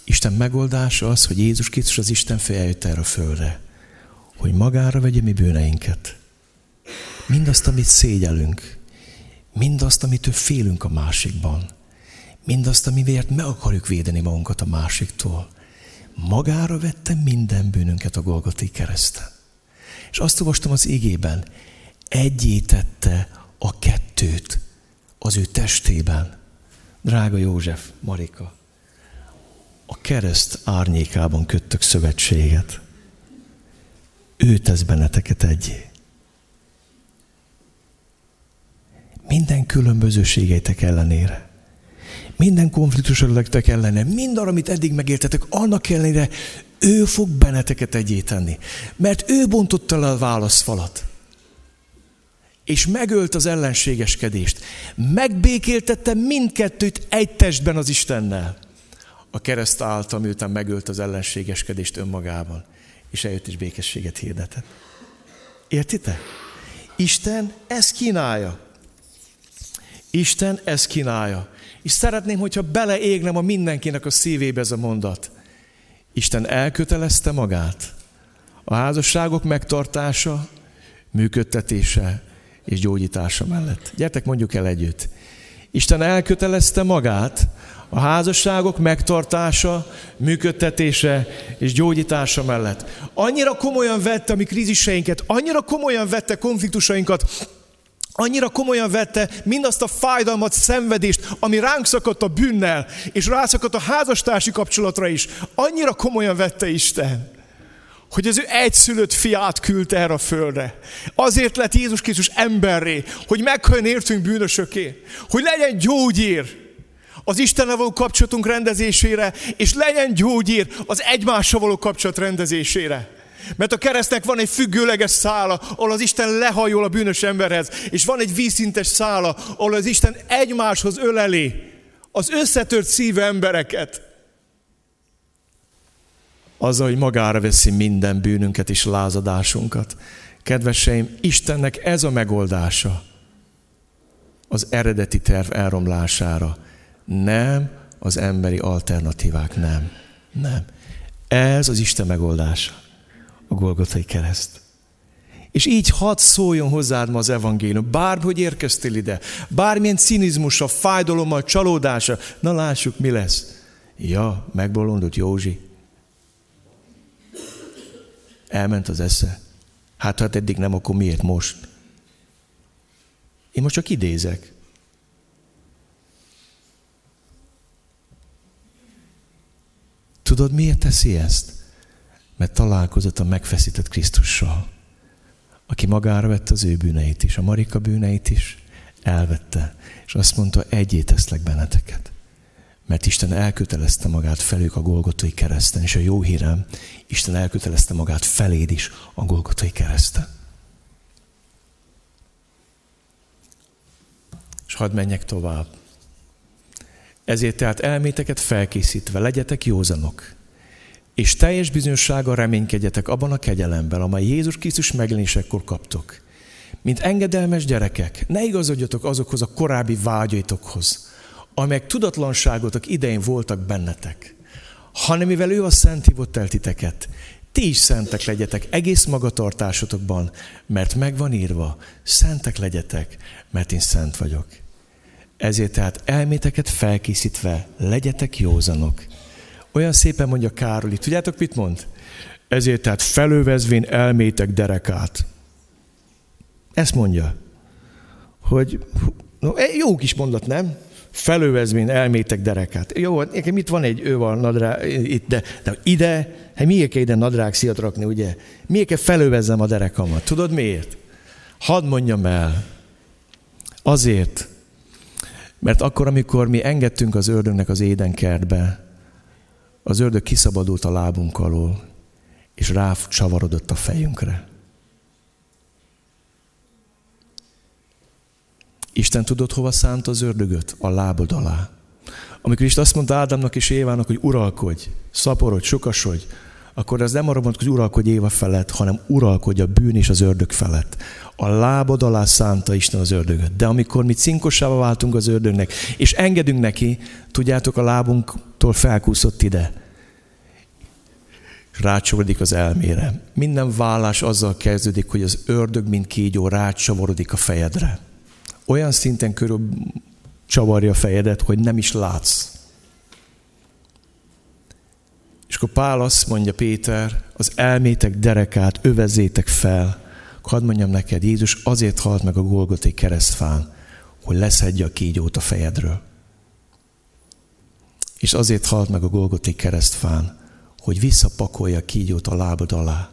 Isten megoldása az, hogy Jézus Krisztus az Isten eljött erre a földre, hogy magára vegye mi bűneinket. Mindazt, amit szégyelünk, mindazt, amitől félünk a másikban, mindazt, amiért meg akarjuk védeni magunkat a másiktól. Magára vette minden bűnünket a Golgotai kereszten. És azt olvastam az igében, egyétette a kettőt az ő testében. Drága József, Marika, a kereszt árnyékában köttök szövetséget. Ő tesz benneteket egyé. Minden különbözőségeitek ellenére, minden konfliktusoknak ellenére, mindarra, amit eddig megéltetek, annak ellenére ő fog benneteket egyé tenni. Mert ő bontotta le a válaszfalat. És megölt az ellenségeskedést. Megbékéltette mindkettőt egy testben az Istennel. A kereszt által, miután megölt az ellenségeskedést önmagában. És eljött is békességet hirdetett. Értitek? Isten ezt kínálja. Isten ezt kínálja. És szeretném, hogyha beleégnem a mindenkinek a szívébe ez a mondat. Isten elkötelezte magát. A házasságok megtartása, működtetése és gyógyítása mellett. Gyertek, mondjuk el együtt. Isten elkötelezte magát a házasságok megtartása, működtetése és gyógyítása mellett. Annyira komolyan vette a mi kríziseinket, annyira komolyan vette konfliktusainkat, annyira komolyan vette mindazt a fájdalmat, szenvedést, ami ránk szakadt a bűnnel, és rászakadt a házastársi kapcsolatra is. Annyira komolyan vette Isten, hogy az ő egyszülött fiát küldte erre a földre. Azért lett Jézus Krisztus emberré, hogy meghajjon értünk bűnösöké, hogy legyen gyógyír az Istennel való kapcsolatunk rendezésére, és legyen gyógyír az egymással való kapcsolat rendezésére. Mert a keresztnek van egy függőleges szála, ahol az Isten lehajol a bűnös emberhez, és van egy vízszintes szála, ahol az Isten egymáshoz öleli az összetört szíve embereket. Azzal, hogy magára veszi minden bűnünket és lázadásunkat. Kedveseim, Istennek ez a megoldása az eredeti terv elromlására. Nem az emberi alternatívák, nem. Nem. Ez az Isten megoldása a Golgotai kereszt. És így hadd szóljon hozzád ma az evangélium, bárhogy érkeztél ide, bármilyen cinizmusa, fájdalommal, csalódása, na lássuk, mi lesz. Ja, megbolondult Józsi. Elment az esze. Hát, hát eddig nem, akkor miért most? Én most csak idézek. Tudod, miért teszi ezt? mert találkozott a megfeszített Krisztussal, aki magára vette az ő bűneit is, a Marika bűneit is, elvette, és azt mondta, egyé teszlek benneteket. Mert Isten elkötelezte magát felük a Golgotai kereszten, és a jó hírem, Isten elkötelezte magát feléd is a Golgotai kereszten. És hadd menjek tovább. Ezért tehát elméteket felkészítve legyetek józanok, és teljes bizonyossággal reménykedjetek abban a kegyelemben, amely Jézus Krisztus megjelenésekor kaptok. Mint engedelmes gyerekek, ne igazodjatok azokhoz a korábbi vágyaitokhoz, amelyek tudatlanságotok idején voltak bennetek, hanem mivel ő a szent hívott el titeket, ti is szentek legyetek egész magatartásotokban, mert megvan írva, szentek legyetek, mert én szent vagyok. Ezért tehát elméteket felkészítve legyetek józanok, olyan szépen mondja Károli. Tudjátok, mit mond? Ezért tehát felővezvén elmétek derekát. Ezt mondja. Hogy, no, jó kis mondat, nem? felővezmén elmétek derekát. Jó, nekem itt van egy, ő van nadrá, itt, de, de ide, hát miért kell ide nadrág szíjat rakni, ugye? Miért kell felővezzem a derekamat? Tudod miért? Hadd mondjam el. Azért, mert akkor, amikor mi engedtünk az ördögnek az édenkertbe, az ördög kiszabadult a lábunk alól, és rácsavarodott a fejünkre. Isten tudod, hova szánt az ördögöt? A lábod alá. Amikor Isten azt mondta Ádámnak és Évának, hogy uralkodj, szaporodj, sokasodj, akkor ez nem arra mondta, hogy uralkodj Éva felett, hanem uralkodj a bűn és az ördög felett. A lábod alá szánta Isten az ördögöt. De amikor mi cinkosává váltunk az ördögnek, és engedünk neki, tudjátok, a lábunktól felkúszott ide. Rácsavarodik az elmére. Minden vállás azzal kezdődik, hogy az ördög, mint kígyó, rácsavarodik a fejedre olyan szinten körül csavarja a fejedet, hogy nem is látsz. És akkor Pál azt mondja, Péter, az elmétek derekát övezétek fel. Hadd mondjam neked, Jézus azért halt meg a Golgoté keresztfán, hogy leszedje a kígyót a fejedről. És azért halt meg a Golgoté keresztfán, hogy visszapakolja a kígyót a lábad alá.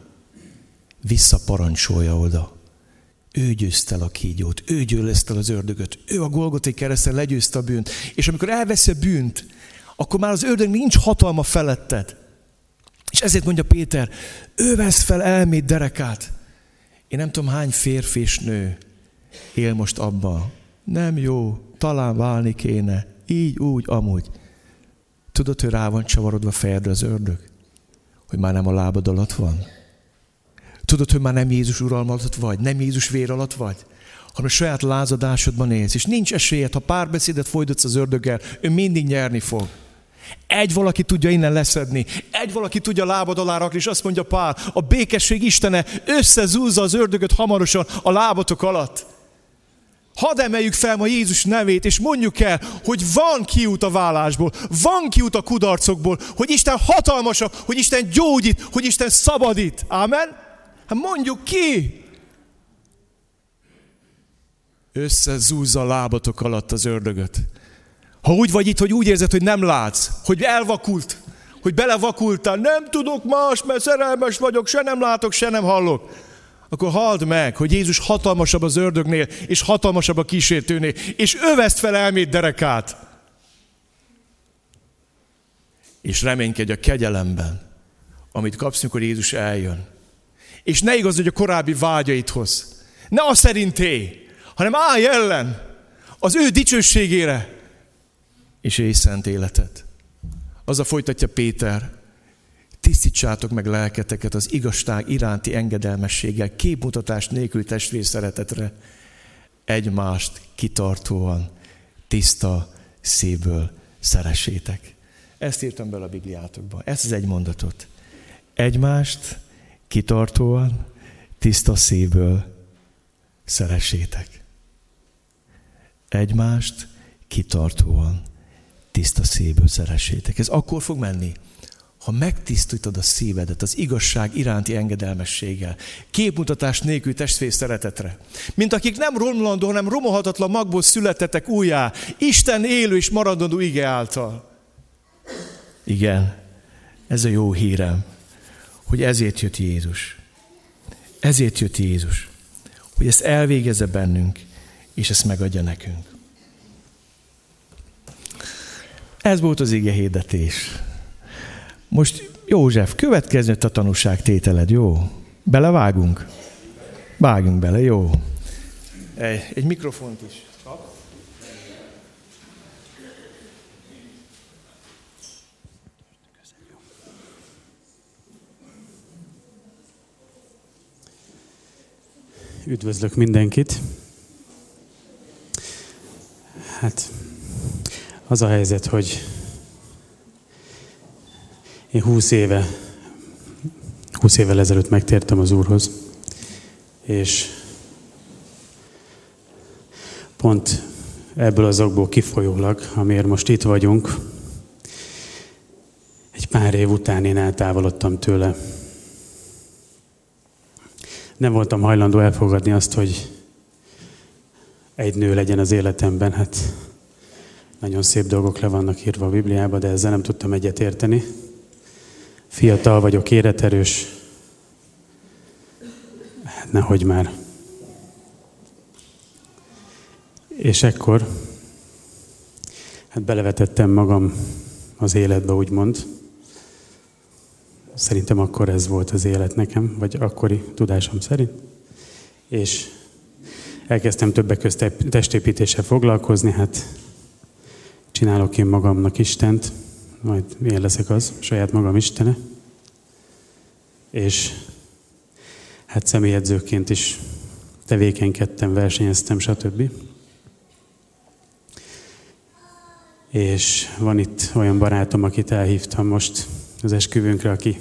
Visszaparancsolja oda. Ő győzte el a kígyót, ő győzte el az ördögöt, ő a Golgoté kereszten legyőzte a bűnt. És amikor elveszi a bűnt, akkor már az ördög nincs hatalma feletted. És ezért mondja Péter, ő vesz fel elmét derekát. Én nem tudom hány férfi és nő él most abban. Nem jó, talán válni kéne, így, úgy, amúgy. Tudod, hogy rá van csavarodva fejedre az ördög? Hogy már nem a lábad alatt van? Tudod, hogy már nem Jézus uralma alatt vagy, nem Jézus vér alatt vagy, hanem a saját lázadásodban élsz. És nincs esélyed, ha párbeszédet folytatsz az ördöggel, ő mindig nyerni fog. Egy valaki tudja innen leszedni, egy valaki tudja lábad alá rakni, és azt mondja Pál, a békesség Istene összezúzza az ördögöt hamarosan a lábatok alatt. Hadd emeljük fel ma Jézus nevét, és mondjuk el, hogy van kiút a vállásból, van kiút a kudarcokból, hogy Isten hatalmasabb, hogy Isten gyógyít, hogy Isten szabadít. Amen? Hát mondjuk ki! Összezúzza lábatok alatt az ördögöt. Ha úgy vagy itt, hogy úgy érzed, hogy nem látsz, hogy elvakult, hogy belevakultál, nem tudok más, mert szerelmes vagyok, se nem látok, se nem hallok, akkor halld meg, hogy Jézus hatalmasabb az ördögnél, és hatalmasabb a kísértőnél, és öveszt fel elmét derekát. És reménykedj a kegyelemben, amit kapsz, mikor Jézus eljön. És ne igazodj a korábbi vágyaidhoz. Ne a szerinté, hanem állj ellen az ő dicsőségére, és élj szent életet. Az a folytatja Péter, tisztítsátok meg lelketeket az igazság iránti engedelmességgel, képmutatás nélkül testvér szeretetre, egymást kitartóan, tiszta szívből szeressétek. Ezt írtam bele a Bibliátokba. Ez az egy mondatot. Egymást kitartóan, tiszta szívből szeressétek. Egymást kitartóan, tiszta szívből szeressétek. Ez akkor fog menni, ha megtisztítod a szívedet az igazság iránti engedelmességgel, képmutatás nélkül testvér szeretetre. Mint akik nem romlandó, hanem romolhatatlan magból születetek újjá, Isten élő és maradandó ige által. Igen, ez a jó hírem hogy ezért jött Jézus. Ezért jött Jézus. Hogy ezt elvégezze bennünk, és ezt megadja nekünk. Ez volt az ige hirdetés. Most József, következő a tanúság tételed, jó? Belevágunk? Vágjunk bele, jó? Egy, egy mikrofont is. Üdvözlök mindenkit. Hát az a helyzet, hogy én húsz éve, húsz évvel ezelőtt megtértem az Úrhoz, és pont ebből az okból kifolyólag, amiért most itt vagyunk, egy pár év után én eltávolodtam tőle nem voltam hajlandó elfogadni azt, hogy egy nő legyen az életemben. Hát Nagyon szép dolgok le vannak írva a Bibliába, de ezzel nem tudtam egyet érteni. Fiatal vagyok, éreterős. Hát nehogy már. És ekkor hát belevetettem magam az életbe, úgymond. Szerintem akkor ez volt az élet nekem, vagy akkori tudásom szerint. És elkezdtem többek közt testépítéssel foglalkozni, hát csinálok én magamnak Istent, majd én leszek az, saját magam Istene. És hát személyedzőként is tevékenykedtem, versenyeztem, stb. És van itt olyan barátom, akit elhívtam most az esküvőnkre, aki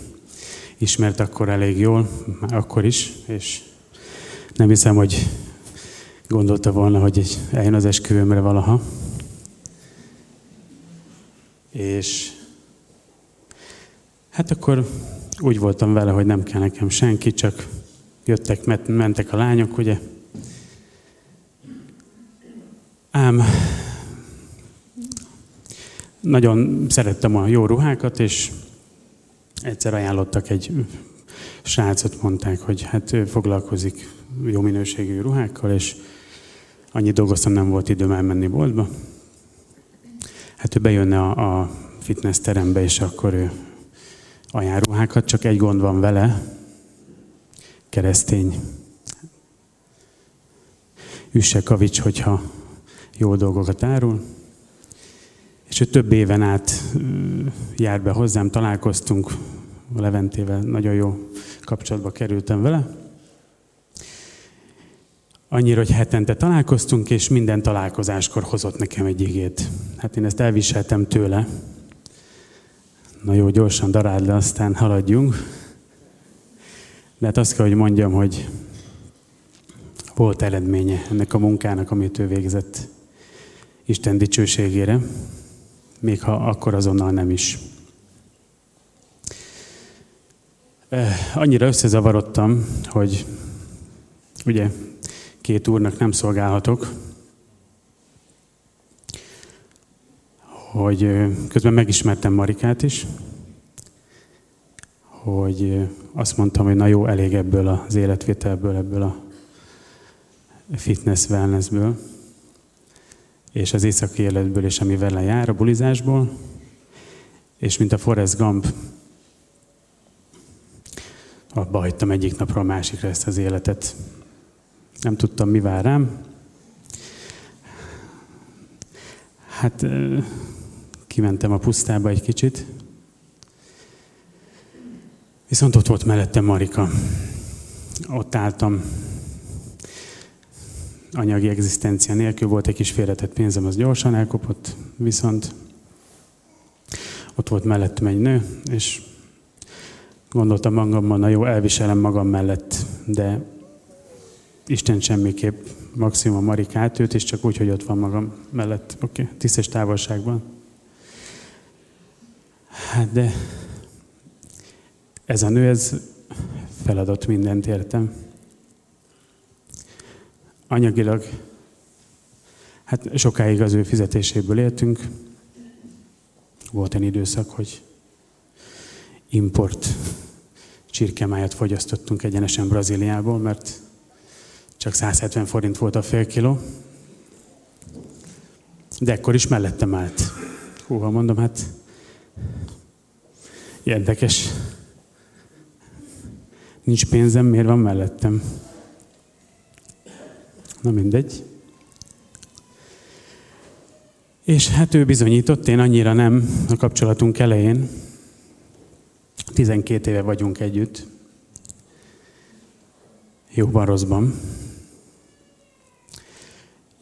ismert akkor elég jól, akkor is, és nem hiszem, hogy gondolta volna, hogy eljön az esküvőmre valaha. És hát akkor úgy voltam vele, hogy nem kell nekem senki, csak jöttek, mentek a lányok, ugye. Ám nagyon szerettem a jó ruhákat, és egyszer ajánlottak egy srácot, mondták, hogy hát ő foglalkozik jó minőségű ruhákkal, és annyi dolgoztam, nem volt időm elmenni boltba. Hát ő bejönne a, a fitness terembe, és akkor ő ajánl ruhákat, csak egy gond van vele, keresztény. Üsse kavics, hogyha jó dolgokat árul. És ő több éven át jár be hozzám, találkoztunk a Leventével, nagyon jó kapcsolatba kerültem vele. Annyira, hogy hetente találkoztunk, és minden találkozáskor hozott nekem egy igét. Hát én ezt elviseltem tőle. Na jó, gyorsan daráld le, aztán haladjunk. De hát azt kell, hogy mondjam, hogy volt eredménye ennek a munkának, amit ő végzett Isten dicsőségére még ha akkor azonnal nem is. Annyira összezavarodtam, hogy ugye két úrnak nem szolgálhatok, hogy közben megismertem Marikát is, hogy azt mondtam, hogy na jó, elég ebből az életvételből, ebből a fitness wellnessből. És az északi életből, és ami vele jár, a bulizásból, és mint a Forrest Gump, abba hagytam egyik napról a másikra ezt az életet. Nem tudtam, mi vár rám. Hát kimentem a pusztába egy kicsit, viszont ott volt mellettem Marika. Ott álltam, anyagi egzisztencia nélkül volt egy kis félretett pénzem, az gyorsan elkopott, viszont ott volt mellettem egy nő, és gondoltam magamban, na jó, elviselem magam mellett, de Isten semmiképp, maximum Marikát őt, és csak úgy, hogy ott van magam mellett, oké, okay, tisztes távolságban. Hát de ez a nő, ez feladott mindent értem anyagilag, hát sokáig az ő fizetéséből éltünk. Volt egy időszak, hogy import csirkemájat fogyasztottunk egyenesen Brazíliából, mert csak 170 forint volt a fél kiló. De ekkor is mellettem állt. Húha, mondom, hát érdekes. Nincs pénzem, miért van mellettem? Na mindegy. És hát ő bizonyított, én annyira nem a kapcsolatunk elején. 12 éve vagyunk együtt. Jóban, rosszban.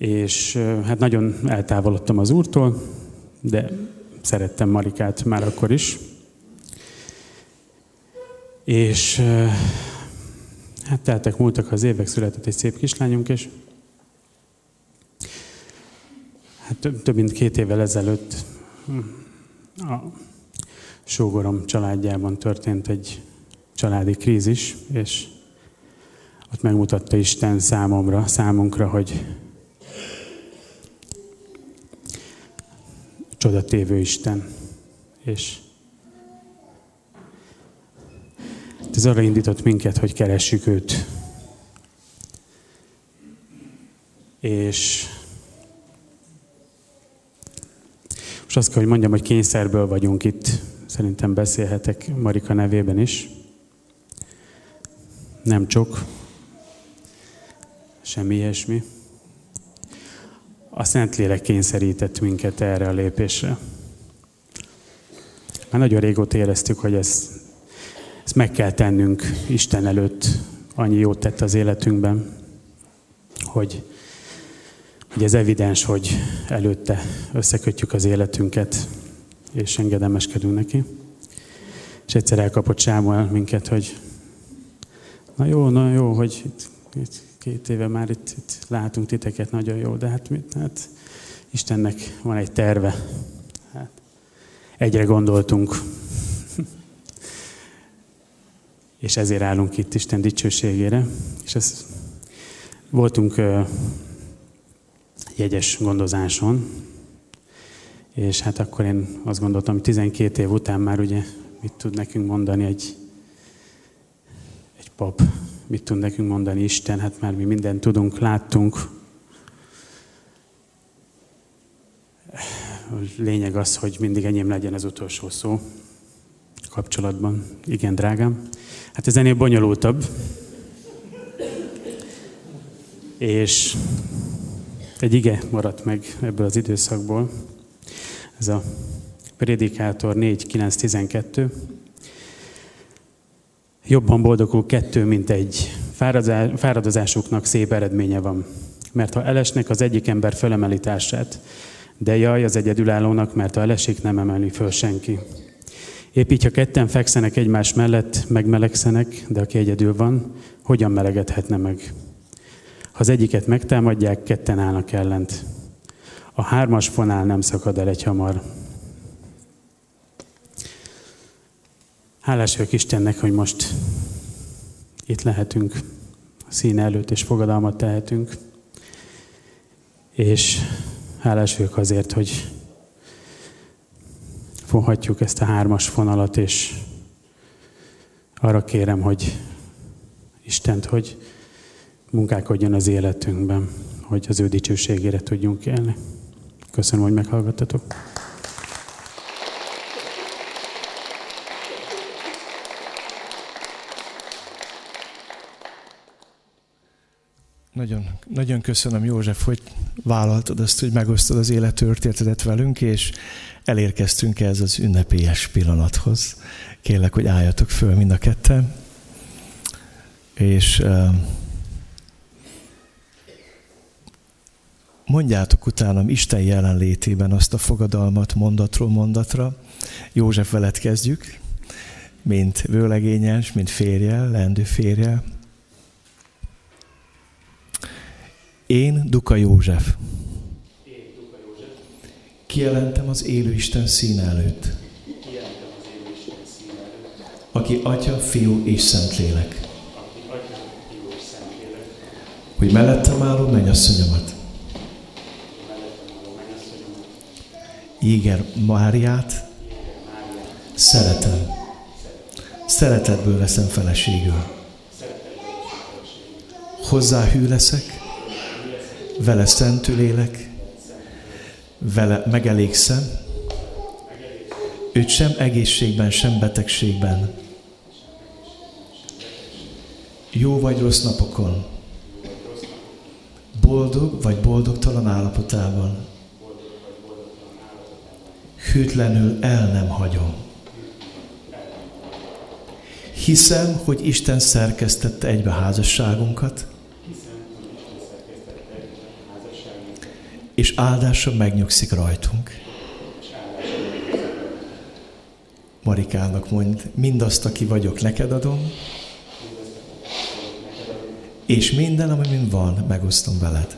És hát nagyon eltávolodtam az úrtól, de szerettem Marikát már akkor is. És hát teltek, múltak az évek, született egy szép kislányunk, és Hát több, több mint két évvel ezelőtt a sógorom családjában történt egy családi krízis, és ott megmutatta Isten számomra, számunkra, hogy csodatévő Isten. És ez arra indított minket, hogy keressük őt. És most azt kell, hogy mondjam, hogy kényszerből vagyunk itt. Szerintem beszélhetek Marika nevében is. Nem csak. Semmi ilyesmi. A Szentlélek kényszerített minket erre a lépésre. Már nagyon régóta éreztük, hogy ezt, ezt meg kell tennünk Isten előtt. Annyi jót tett az életünkben, hogy, hogy ez evidens, hogy előtte összekötjük az életünket, és engedelmeskedünk neki. És egyszer elkapott Sámuel minket, hogy na jó, na jó, hogy itt, itt két éve már itt, itt látunk titeket, nagyon jó, de hát, mit, hát Istennek van egy terve. Hát, egyre gondoltunk. és ezért állunk itt Isten dicsőségére. És ez, voltunk uh, jegyes gondozáson, és hát akkor én azt gondoltam, hogy 12 év után már ugye mit tud nekünk mondani egy, egy pap, mit tud nekünk mondani Isten, hát már mi mindent tudunk, láttunk. Lényeg az, hogy mindig enyém legyen az utolsó szó kapcsolatban. Igen, drágám. Hát ez ennél bonyolultabb. És egy ige maradt meg ebből az időszakból. Ez a Prédikátor 4, 9, 12. Jobban boldogul kettő, mint egy. Fáradozásuknak szép eredménye van. Mert ha elesnek, az egyik ember fölemeli társát, de jaj az egyedülállónak, mert ha elesik, nem emeli föl senki. Épp így, ha ketten fekszenek egymás mellett, megmelegszenek, de aki egyedül van, hogyan melegedhetne meg? Ha az egyiket megtámadják, ketten állnak ellent. A hármas fonál nem szakad el egy hamar. Hálás vagyok Istennek, hogy most itt lehetünk a színe előtt, és fogadalmat tehetünk. És hálás vagyok azért, hogy foghatjuk ezt a hármas fonalat, és arra kérem, hogy Istent, hogy munkálkodjon az életünkben, hogy az ő dicsőségére tudjunk élni. Köszönöm, hogy meghallgattatok. Nagyon, nagyon köszönöm, József, hogy vállaltad azt, hogy megosztod az élettörténetedet velünk, és elérkeztünk ez az ünnepélyes pillanathoz. Kérlek, hogy álljatok föl mind a ketten, és mondjátok utánam Isten jelenlétében azt a fogadalmat mondatról mondatra. József veled kezdjük, mint vőlegényes, mint férjel, lendő férjel. Én, Duka József. Kijelentem az élő Isten szín előtt. Aki Atya, Fiú és Szentlélek. Hogy mellettem álló mennyasszonyomat. Jéger Máriát szeretem. Szeretetből veszem feleségül. Hozzá hű leszek, vele szentül élek, vele megelégszem, őt sem egészségben, sem betegségben, jó vagy rossz napokon, boldog vagy boldogtalan állapotában, hűtlenül el nem hagyom. Hiszem, hogy Isten szerkesztette egybe házasságunkat, és áldása megnyugszik rajtunk. Marikának mond, mindazt, aki vagyok, neked adom, és minden, ami mind van, megosztom veled.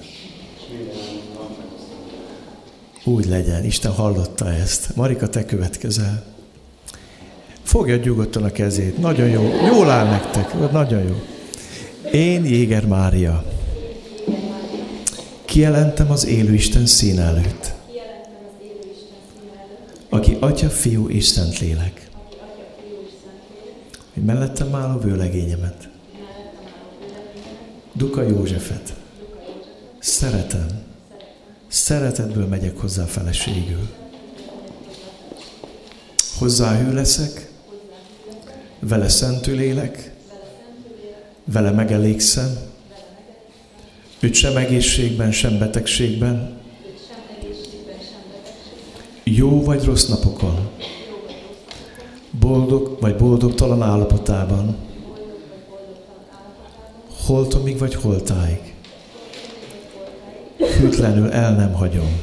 Úgy legyen, Isten hallotta ezt. Marika, te következel. Fogja nyugodtan a kezét. Nagyon jó. Jól áll nektek. Nagyon jó. Én Jéger Mária Kijelentem az élő Isten szín előtt. aki Atya, Fiú és Szentlélek. Hogy mellettem álló vőlegényemet. Duka Józsefet. Szeretem. Szeretetből megyek hozzá feleségül. Hozzá hű leszek, vele szentül élek, vele megelégszem, őt sem egészségben, sem betegségben, jó vagy rossz napokon, boldog vagy boldogtalan állapotában, holtomig vagy holtáig, hűtlenül el nem hagyom.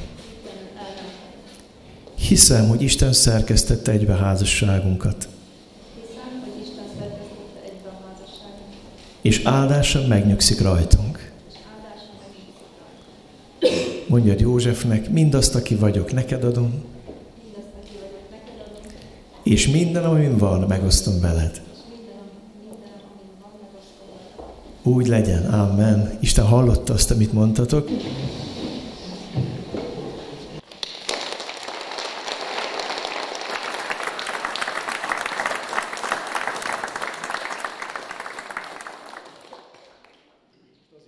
Hiszem, hogy Isten szerkesztette egybe házasságunkat. És áldása megnyugszik rajtunk. Mondjad Józsefnek, mindazt, aki vagyok, neked adom, és minden, amin van, megosztom veled. Úgy legyen, Amen. Isten hallotta azt, amit mondtatok.